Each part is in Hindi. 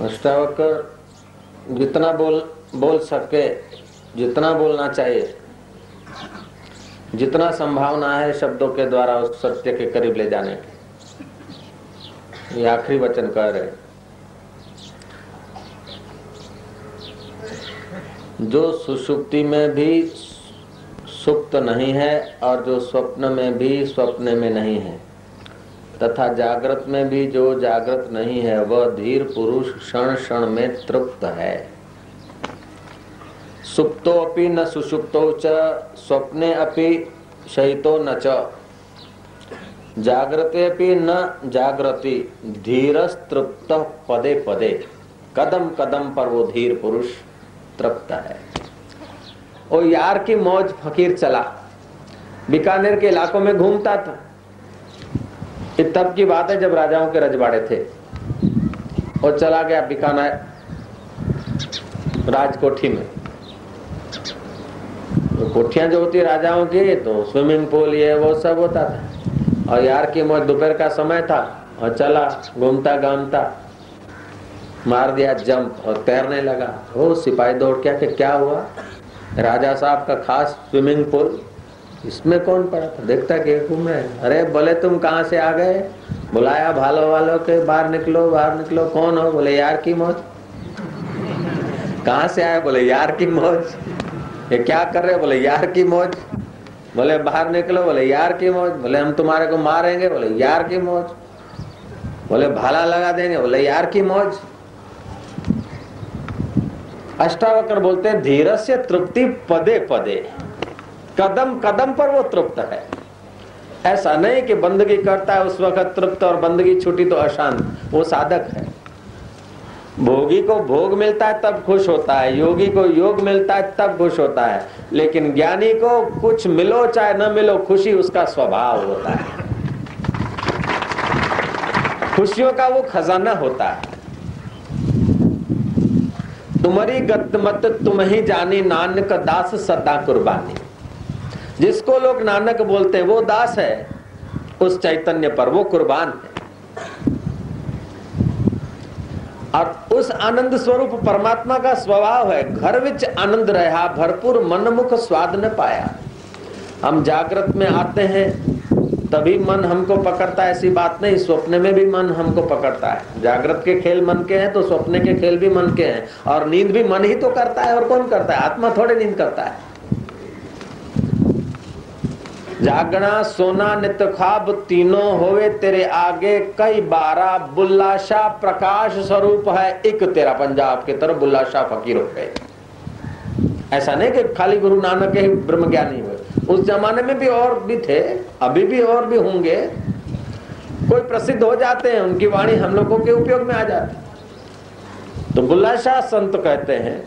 अष्टावकर जितना बोल बोल सके, जितना बोलना चाहिए। जितना संभावना है शब्दों के द्वारा उस सत्य के करीब ले जाने की। ये आखिरी वचन कह रहे जो सुषुप्ति में भी सुप्त नहीं है और जो स्वप्न में भी स्वप्न में नहीं है। तथा जागृत में भी जो जागृत नहीं है, वह धीर पुरुष क्षण क्षण में तृप्त है। सुप्तो अपि न सुषुप्तो च, स्वप्ने अपि शयितो न च। जागृते अपि न जागृति, धीरस्तृप्त पदे पदे। कदम कदम पर वो धीर पुरुष तृप्त है। और यार की मौज फकीर चला। बीकानेर के इलाकों में घूमता था। ये तब की बात है जब राजाओं के रजवाड़े थे। और चला गया बीकानेर राजकोठी में। तो कोठियाँ जो होती राजाओं की तो स्विमिंग पूल ये, वो सब होता था। और यार की मौज दोपहर का समय था, और चला, घूमता घामता, मार दिया जंप, और तैरने लगा। वो सिपाही दौड़ क्या क्या हुआ? राजा साहब का खास स्विमिंग पूल इसमें कौन पड़ा था? देखता कि घूम रहे अरे, बोले, तुम कहाँ से आ गए? बुलाया भालो वालों के बाहर निकलो बाहर निकलो। कौन हो? बोले, यार की मौज। कहाँ से आए बोले, यार की मौज। ये क्या कर रहे बोले, यार की मौज। बोले, बाहर निकलो। बोले, यार की मौज। बोले, हम तुम्हारे को मारेंगे? बोले, यार की मौज। बोले, भाला लगा देंगे? बोले, यार की मौज। अष्टावक्र बोलते धीर से तृप्ति पदे पदे। कदम कदम पर वो तृप्त है। ऐसा नहीं कि बंदगी करता है उस वक्त तृप्त और बंदगी छुटी तो अशांत, वो साधक है। भोगी को भोग मिलता है, तब खुश होता है। योगी को योग मिलता है, तब खुश होता है। लेकिन ज्ञानी को कुछ मिलो चाहे न मिलो, खुशी उसका स्वभाव होता है। खुशियों का वो खजाना होता है। तुम्हारी गत मत तुम ही जानी नानक दास सदा कुर्बानी। जिसको लोग नानक बोलते हैं, वो दास है। उस चैतन्य पर वो कुर्बान है। और उस आनंद स्वरूप परमात्मा का स्वभाव है, घर विच आनंद रहा, भरपूर मनमुख स्वाद न पाया। हम जागृत में आते हैं, तभी मन हमको पकड़ता है, ऐसी बात नहीं, स्वप्न में भी मन हमको पकड़ता है। जागृत के खेल मन के हैं तो स्वप्न के खेल भी मन के हैं, और नींद भी मन ही तो करता है, और कौन करता है? आत्मा थोड़े नींद करता है। जागना सोना, नित खाब तीनों होवे तेरे आगे। कई बारह बुल्लाशाह प्रकाश स्वरूप है। एक तेरा पंजाब के तरफ़ बुल्लाशाह फकीर हो गए। ऐसा नहीं कि खाली गुरु नानक के ब्रह्म ज्ञानी हुए। उस जमाने में भी और भी थे, अभी भी और भी होंगे। कोई प्रसिद्ध हो जाते हैं, उनकी वाणी हम लोगों के उपयोग में आ जाती। तो बुल्ला शाह संत कहते हैं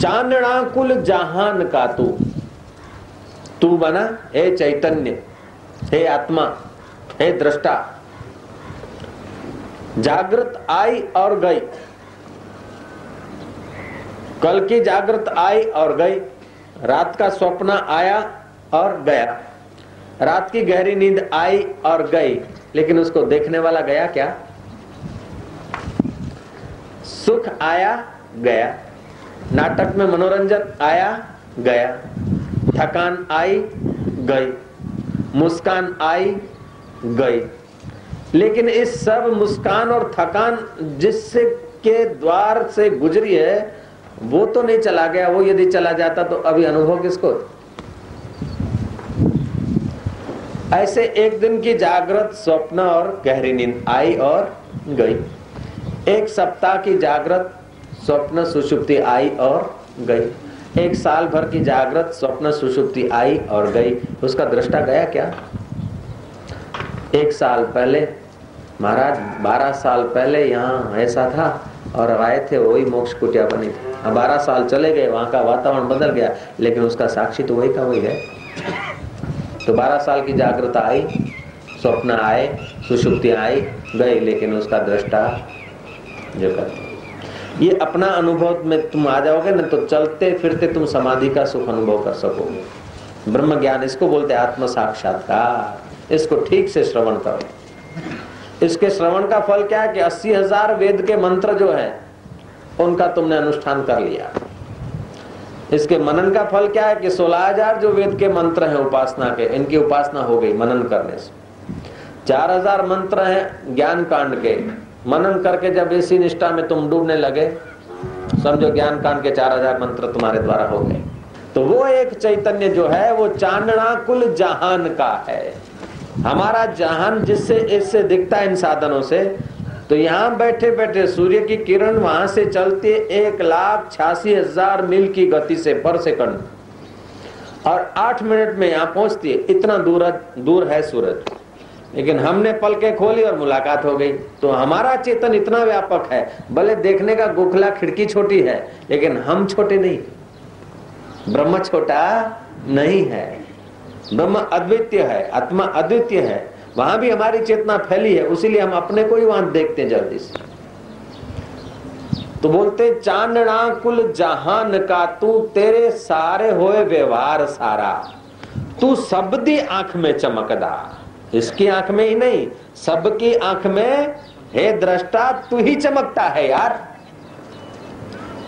चांदना कुल जहान का तू। तू बना, हे चैतन्य, हे आत्मा, हे दृष्टा। जागृत आई और गई। कल की जागृत आई और गई, रात का स्वप्न आया और गया। रात की गहरी नींद आई और गई, लेकिन उसको देखने वाला गया क्या? सुख आया, गया। नाटक में मनोरंजन आया, गया। थकान आई, गई। मुस्कान आई, गई। लेकिन इस सब मुस्कान और थकान जिससे के द्वार से गुजरी है, वो तो नहीं चला गया। वो यदि चला जाता तो अभी अनुभव किसको? ऐसे एक दिन की जागृत स्वप्न और गहरी नींद आई और गई। एक सप्ताह की जागृत स्वप्न सुषुप्ति आई और गई। एक साल भर की जागृत स्वप्न सुषुप्ति आई और गई। उसका दृष्टा गया क्या? एक साल पहले, महाराज, बारह साल पहले यहाँ ऐसा था और आए थे, वही मोक्ष कुटिया बनी थी। अब बारह साल चले गए, वहाँ का वातावरण बदल गया, लेकिन उसका साक्षी तो वही का वही है। तो बारह साल की जागृता आई, स्वप्न आए, सुषुप्ति आई, गई, लेकिन उसका दृष्टा जो करते ये अपना अनुभव में तुम आ जाओगे, ना तो चलते फिरते तुम समाधि का सुख अनुभव कर सकोगे। ब्रह्म ज्ञान इसको बोलते आत्म साक्षात्कार। इसको ठीक से श्रवण करो। इसके श्रवण का फल क्या है कि अस्सी हज़ार वेद के मंत्र जो है, उनका तुमने अनुष्ठान कर लिया। इसके मनन का फल क्या है कि सोलह हज़ार जो वेद के मंत्र हैं उपासना के, इनकी उपासना हो गई मनन करने से। चार हज़ार मंत्र हैं ज्ञान कांड के। मनन करके जब इसी निष्ठा में तुम डूबने लगे, समझो ज्ञान कांड के चार हज़ार मंत्र तुम्हारे द्वारा हो गए। तो वो एक चैतन्य जो है, वो चांदना कुल जहान का है। हमारा जहान जिससे इससे दिखता है इन साधनों से तो यहाँ बैठे बैठे सूर्य की किरण वहाँ से चलती एक लाख छियासी हज़ार मील की गति से, पर सेकंड। और आठ मिनट में यहाँ पहुँचती है, इतना दूर दूर है सूरज। लेकिन हमने पल के खोली और मुलाकात हो गई। तो हमारा चेतन इतना व्यापक है, भले देखने का गोखला खिड़की छोटी है, लेकिन हम छोटे नहीं। ब्रह्म छोटा नहीं है। ब्रह्म अद्वितीय है, आत्मा अद्वितीय है। वहाँ भी हमारी चेतना फैली है, उसीलिए हम अपने को ही वहाँ देखते हैं जल्दी से। तो बोलते चांदना कुल जहान का तू, तेरे सारे होए व्यवहार सारा। तू सबदी आँख में चमकदा। इसकी आँख में ही नहीं, सबकी आँख में हे दृष्टा तू ही चमकता है यार।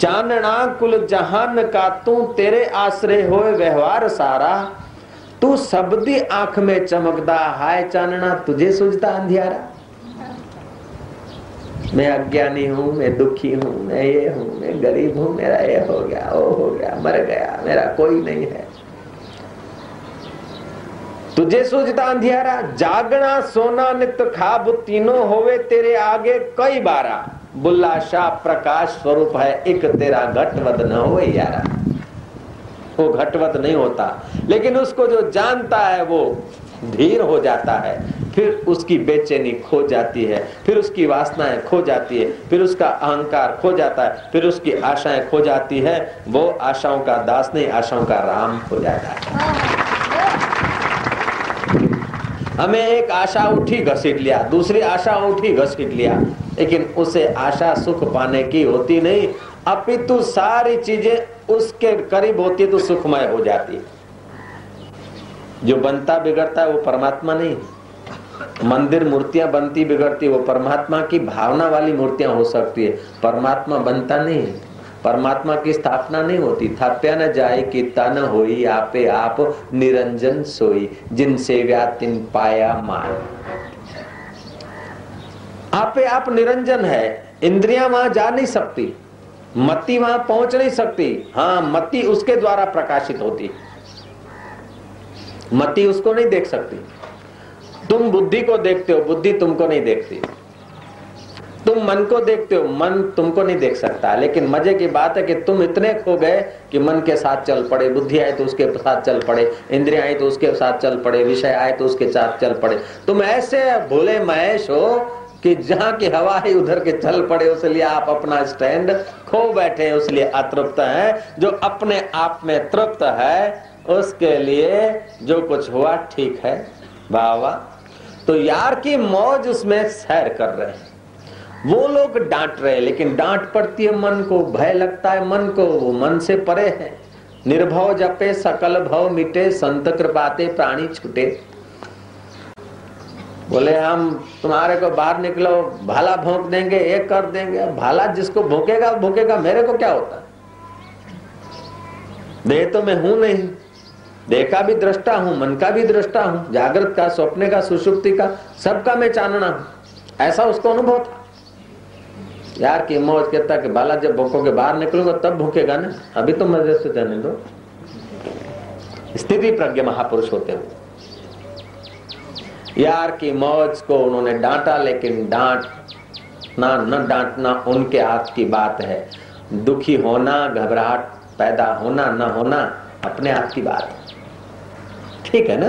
चांदना कुल जहान का तू तेरे आश्रय हो व्यवहार सारा। तू सबदी आँख में चमकदा हाय चानना, तुझे सूझता अंधियारा। मैं अज्ञानी हूँ, मैं दुखी हूँ, मैं ये हूँ, मैं गरीब हूँ, मेरा ये हो गया, वो हो गया, मर गया, मेरा कोई नहीं है। तुझे सूझता अंधियारा, जागना, सोना नित खाब, तीनों होवे तेरे आगे कई बारा। बुल्ला शाह प्रकाश स्वरूप है, एक तेरा घटवद न हो यारा। वो घटवत नहीं होता, लेकिन उसको जो जानता है, वो धीर हो जाता है। फिर उसकी बेचैनी खो जाती है, फिर उसकी वासनाएँ खो जाती है, फिर उसका अहंकार खो जाता है, फिर उसकी आशाएँ खो जाती है। वो आशाओं का दास नहीं, आशाओं का राम हो जाता है। हमें एक आशा उठी घसीट लिया, दूसरी आशा उठी घसीट लिया, लेकिन उसे आशा सुख पाने की होती नहीं। अपितु सारी चीज़ें उसके करीब होती तो सुखमय हो जाती। जो बनता बिगड़ता है वो परमात्मा नहीं। मंदिर मूर्तियाँ बनती बिगड़ती, वो परमात्मा की भावना वाली मूर्तियाँ हो सकती है। परमात्मा बनता नहीं। परमात्मा की स्थापना नहीं होती। थाप्या न जाए किता न होई, आपे आप निरंजन सोई, जिनसे सेव्या तिन पाया मान। आपे आप निरंजन है, इंद्रियाँ वहाँ जा नहीं सकती मति वहाँ पहुँच नहीं सकती। हाँ मति उसके द्वारा प्रकाशित होती। मति उसको नहीं देख सकती। तुम बुद्धि को देखते हो, बुद्धि तुमको नहीं देखती। तुम मन को देखते हो, मन तुमको नहीं देख सकता। लेकिन मज़े की बात है कि तुम इतने खो गए कि मन के साथ चल पड़े, बुद्धि आए तो उसके साथ चल पड़े, इंद्रिया आई तो उसके साथ चल पड़े, विषय आए तो उसके साथ चल पड़े। तुम ऐसे भोले महेश हो कि जहाँ की हवा है, उधर के चल पड़े, उसलिए आप अपना स्टैंड खो बैठे उसलिए अतृप्त है। जो अपने आप में तृप्त है, उसके लिए जो कुछ हुआ, ठीक है। बाबा तो यार की मौज उसमें सैर कर रहे हैं। वो लोग डांट रहे लेकिन डांट पड़ती है मन को, भय लगता है मन को, वो मन से परे है। निर्भव जपे, सकल भव मिटे, संत कृपाते, प्राणी छुटे। बोले, हम तुम्हारे को बाहर निकलो, भाला भोंक देंगे, एक कर देंगे भाला जिसको भोंकेगा भोंकेगा, मेरे को क्या होता? देह तो मैं हूँ नहीं देह का भी दृष्टा हूँ, मन का भी दृष्टा हूँ, जागृत का, स्वप्ने का, सुषुप्ति का, सबका मैं चानना हूँ। ऐसा उसको अनुभव था। यार की मौज कहता कि बाला जब भूखोगे बाहर निकलूँगा, तब भूखेगा ना? अभी तो मज़े से जाने दो। स्थिति प्रज्ञ महापुरुष होते हुए यार की मौज को उन्होंने डांटा, लेकिन डांटना न डांटना उनके हाथ की बात है। दुखी होना, घबराहट पैदा होना, न होना अपने हाथ की बात। है ठीक है ना?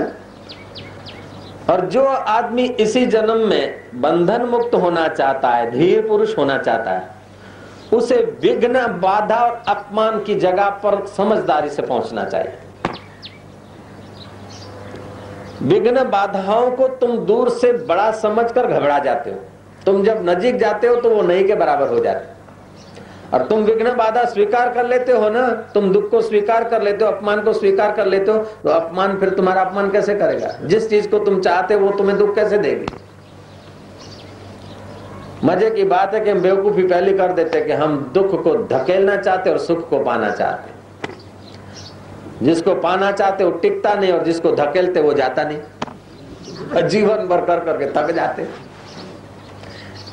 और जो आदमी इसी जन्म में बंधन मुक्त होना चाहता है, धीर पुरुष होना चाहता है, उसे विघ्न, बाधा और अपमान की जगह पर समझदारी से पहुँचना चाहिए। विघ्न, बाधाओं को तुम दूर से बड़ा समझकर घबरा जाते हो। तुम जब नजीक जाते हो तो वो नहीं के बराबर हो जाते। और तुम विघ्न बाधा स्वीकार कर लेते हो ना, तुम दुख को स्वीकार कर लेते हो, अपमान को स्वीकार कर लेते हो तो अपमान फिर तुम्हारा अपमान कैसे करेगा? जिस चीज़ को तुम चाहते वो तुम्हें दुख कैसे देगी? मज़े की बात है कि हम बेवकूफ़ी पहले कर देते कि हम दुख को धकेलना चाहते और सुख को पाना चाहते जिसको पाना चाहते वो टिकता नहीं और जिसको धकेलते वो जाता नहीं। जीवन भर कर करके थक जाते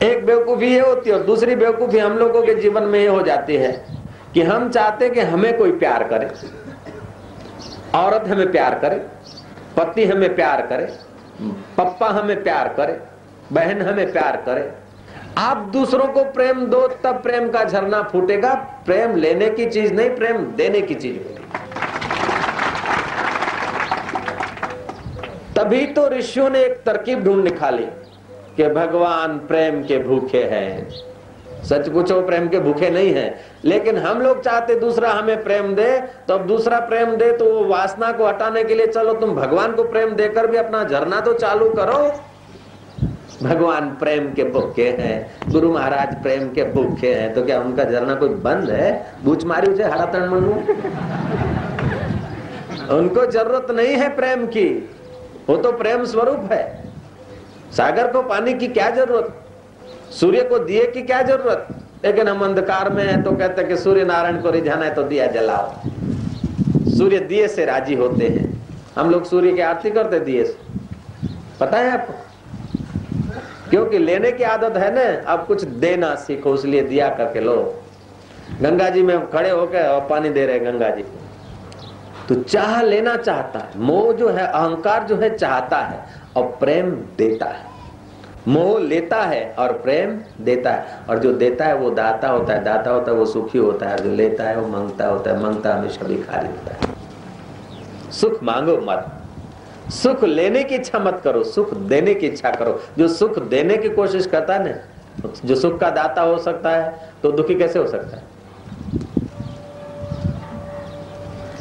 एक बेवकूफ़ी ये होती है और दूसरी बेवकूफ़ी हम लोगों के जीवन में ये हो जाती है कि हम चाहते कि हमें कोई प्यार करे, औरत हमें प्यार करे, पति हमें प्यार करे, पप्पा हमें प्यार करे, बहन हमें प्यार करे। आप दूसरों को प्रेम दो, तब प्रेम का झरना फूटेगा। प्रेम लेने की चीज़ नहीं, प्रेम देने की चीज़ होगी तभी तो ऋषियों ने एक तरकीब ढूंढ निकाली। कि भगवान प्रेम के भूखे हैं। सच पूछो, प्रेम के भूखे नहीं है। लेकिन हम लोग चाहते दूसरा हमें प्रेम दे तो अब दूसरा प्रेम दे तो वो वासना को हटाने के लिए चलो, तुम भगवान को प्रेम देकर भी अपना झरना तो चालू करो। भगवान प्रेम के भूखे हैं, गुरु महाराज प्रेम के भूखे हैं तो क्या उनका झरना कोई बंद है? बूच मारी उसे, हरा मनु। उनको ज़रूरत नहीं है प्रेम की। वो तो प्रेम स्वरूप है। सागर को पानी की क्या ज़रूरत? सूर्य को दिए की क्या ज़रूरत? लेकिन हम अंधकार में हैं तो कहते हैं कि सूर्य नारायण को रिझाना है तो दिया जलाओ। सूर्य दिए से राज़ी होते हैं। हम लोग सूर्य की आरती करते दिए से। पता है आपको? क्योंकि लेने की आदत है ना अब कुछ देना सीखो इसलिए दिया करके लो। गंगा जी में खड़े होकर और पानी दे रहे गंगा जी तो चाह लेना चाहता है। मोह जो है, अहंकार जो है, चाहता है और प्रेम देता है। मोह लेता है और प्रेम देता है। और जो देता है, वो दाता होता है। दाता होता है, वो सुखी होता है। जो लेता है, वो माँगता होता है। माँगता हमेशा भी भिखारी होता है। सुख मांगो मत। सुख लेने की इच्छा मत करो। सुख देने की इच्छा करो। जो सुख देने की कोशिश करता है ना, जो सुख का दाता हो सकता है तो दुखी कैसे हो सकता है?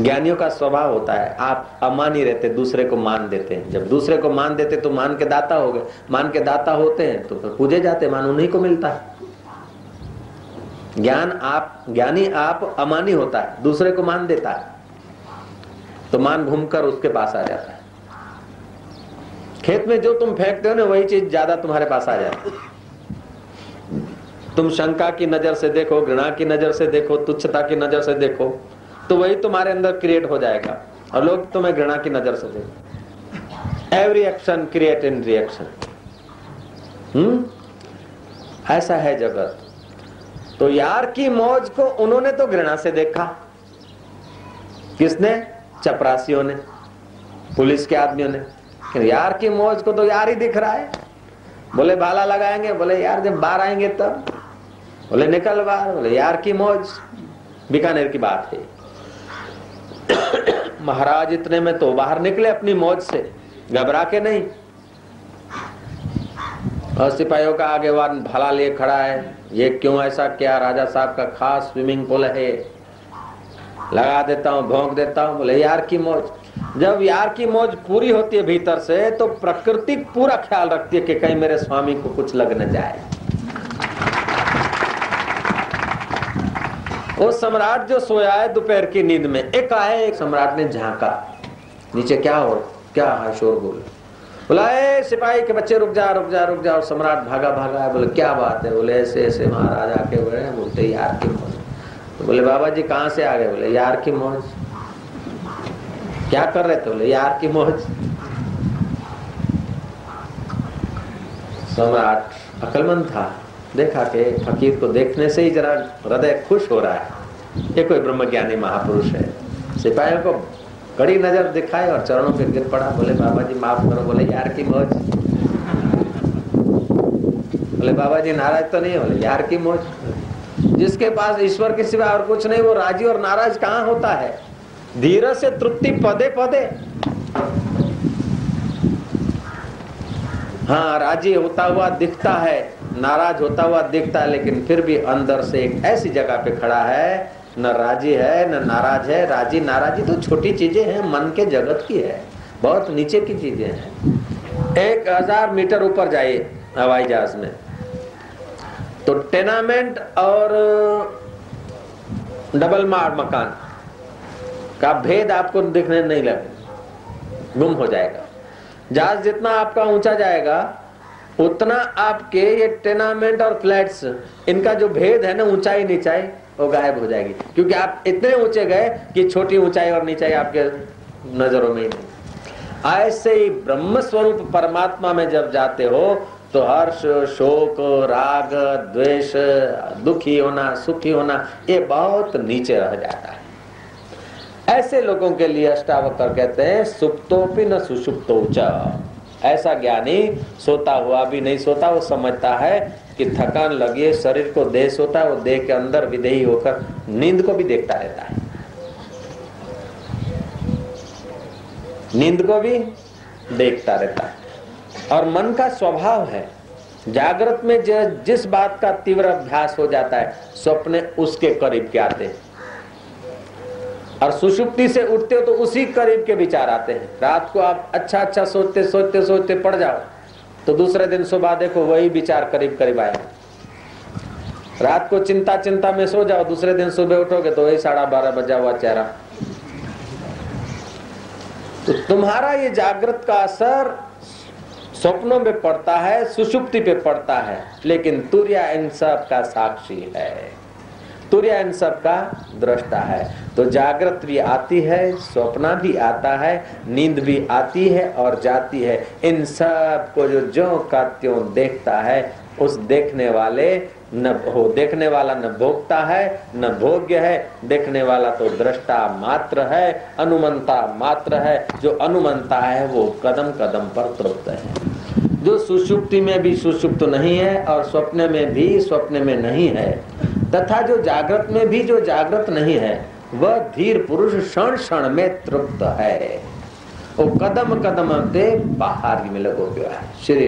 ज्ञानियों का स्वभाव होता है। आप अमानी रहते, दूसरे को मान देते हैं। जब दूसरे को मान देते तो मान के दाता हो गए। मान के दाता होते हैं तो फिर पूजे जाते मान उन्हीं को मिलता है। ज्ञान आप, ज्ञानी आप अमानी होता है, दूसरे को मान देता है। तो मान घूमकर उसके पास आ जाता है। खेत में जो तुम फेंकते हो ना, वही चीज़ ज़्यादा तुम्हारे पास आ जाती है। तुम शंका की नज़र से देखो, घृणा की नज़र से देखो, तुच्छता की नज़र से देखो। तो वही तुम्हारे अंदर क्रिएट हो जाएगा। और लोग तुम्हें घृणा की नज़र से देखो every action create in reaction hmm? ऐसा है जगत। तो यार की मौज को उन्होंने तो घृणा से देखा। किसने? चपरासियों ने। पुलिस के आदमियों ने। यार की मौज को तो यार ही दिख रहा है। बोले भाला लगाएँगे। बोले, यार जब बाहर आएँगे तब। बोले, निकल बाहर बोले, यार की मौज। बीकानेर की बात है। महाराज, इतने में तो बाहर निकले अपनी मौज से। घबरा के नहीं। और सिपाहियों का आगे वार भला लिए खड़ा है। ये क्यों ऐसा क्या? राजा साहब का खास स्विमिंग पूल है लगा देता हूँ, भोंक देता हूँ, बोले, यार की मौज। जब यार की मौज पूरी होती है भीतर से तो प्रकृति पूरा ख्याल रखती है कि कहीं मेरे स्वामी को कुछ लग न जाए। वो सम्राट जो सोया है दोपहर की नींद में, एक आए एक सम्राट ने झांका। नीचे क्या हो, क्या है बोल। बोला सिपाही के बच्चे, रुक जा रुक जा रुक जा। और सम्राट भागा भागा है बोले, क्या बात है? बोले, ऐसे ऐसे, महाराज आके बोले बोलते, यार की मौज। तो बोले, बाबा जी कहाँ से आ गए? बोले, यार की मौज। क्या कर रहे थे? बोले, यार की मौज। सम्राट अकलमंद था। देखा कि फकीर को देखने से ही जरा हृदय खुश हो रहा है। ये कोई ब्रह्मज्ञानी महापुरुष है। सिपाहियों को कड़ी नज़र दिखाए और चरणों पे गिर पड़ा। बोले, बाबा जी, माफ़ करो, बोले, यार की मौज। बोले, बाबा जी, नाराज़ तो नहीं बोले, यार की मौज। जिसके पास ईश्वर के सिवा और कुछ नहीं, वो राज़ी और नाराज़ कहाँ होता है? धीरे से तृप्ति पदे पदे। हाँ राज़ी होता हुआ दिखता है। नाराज़ होता हुआ दिखता है, लेकिन फिर भी अंदर से एक ऐसी जगह पे खड़ा है। न राज़ी है, न नाराज़ है। राज़ी, नाराजी तो छोटी चीज़ें हैं, मन के जगत की है। बहुत नीचे की चीज़ें हैं। एक हज़ार मीटर ऊपर जाइए हवाई जहाज़ में। तो टेनामेंट और, डबल मार मकान का भेद आपको दिखने नहीं लगे गुम हो जाएगा। जहाज़ जितना आपका ऊँचा जाएगा उतना आपके ये टेनामेंट और फ्लैट्स इनका जो भेद है ना ऊंचाई नीचाई, वो गायब हो जाएगी। क्योंकि आप इतने ऊँचे गए कि छोटी ऊंचाई और नीचाई आपके नज़रों में ही नहीं। ऐसे ही ब्रह्म स्वरूप परमात्मा में जब जाते हो तो हर्ष, शोक, राग, द्वेष, दुखी होना, सुखी होना, ये बहुत नीचे रह जाता है। ऐसे लोगों के लिए अष्टावकर कहते हैं, सुप्तोपि न सुषुप्तो ऐसा ज्ञानी सोता हुआ भी नहीं सोता, वो समझता है कि थकान लगी है, शरीर को देह सोता है, वो देह के अंदर विदेही होकर नींद को भी देखता रहता है। नींद को भी देखता रहता है। और मन का स्वभाव है, जागृत में जिस बात का तीव्र अभ्यास हो जाता है स्वप्न उसके करीब के आते हैं। और सुषुप्ति से उठते हो तो उसी करीब के विचार आते हैं। रात को आप अच्छा अच्छा सोचते सोचते सोचते पड़ जाओ। तो दूसरे दिन सुबह देखो वही विचार करीब करीब आए। रात को चिंता चिंता में सो जाओ, दूसरे दिन सुबह उठोगे तो वही साढ़ा बारह बजा हुआ चेहरा। तो तुम्हारा ये जागृत का असर स्वप्नों में पड़ता है, सुषुप्ति पे पड़ता है, लेकिन तुरिया इन सब का साक्षी है। तुरिया इन सब का दृष्टा है। तो जागृत भी आती है, स्वप्न भी आता है, नींद भी आती है और जाती है। इन सबको जो जो का त्यों देखता है, उस देखने वाले न हो, देखने वाला न भोगता है, न भोग्य है। देखने वाला तो दृष्टा मात्र है, अनुमंता मात्र है। जो अनुमंता है, वो कदम कदम पर तृप्त है। जो सुषुप्ति में भी सुषुप्त नहीं है और स्वप्न में भी स्वप्न में नहीं है तथा जो जागृत में भी जो जागृत नहीं है, वह धीर पुरुष क्षण क्षण में तृप्त है। वो कदम कदम ते बाहर में लगो गया है। श्री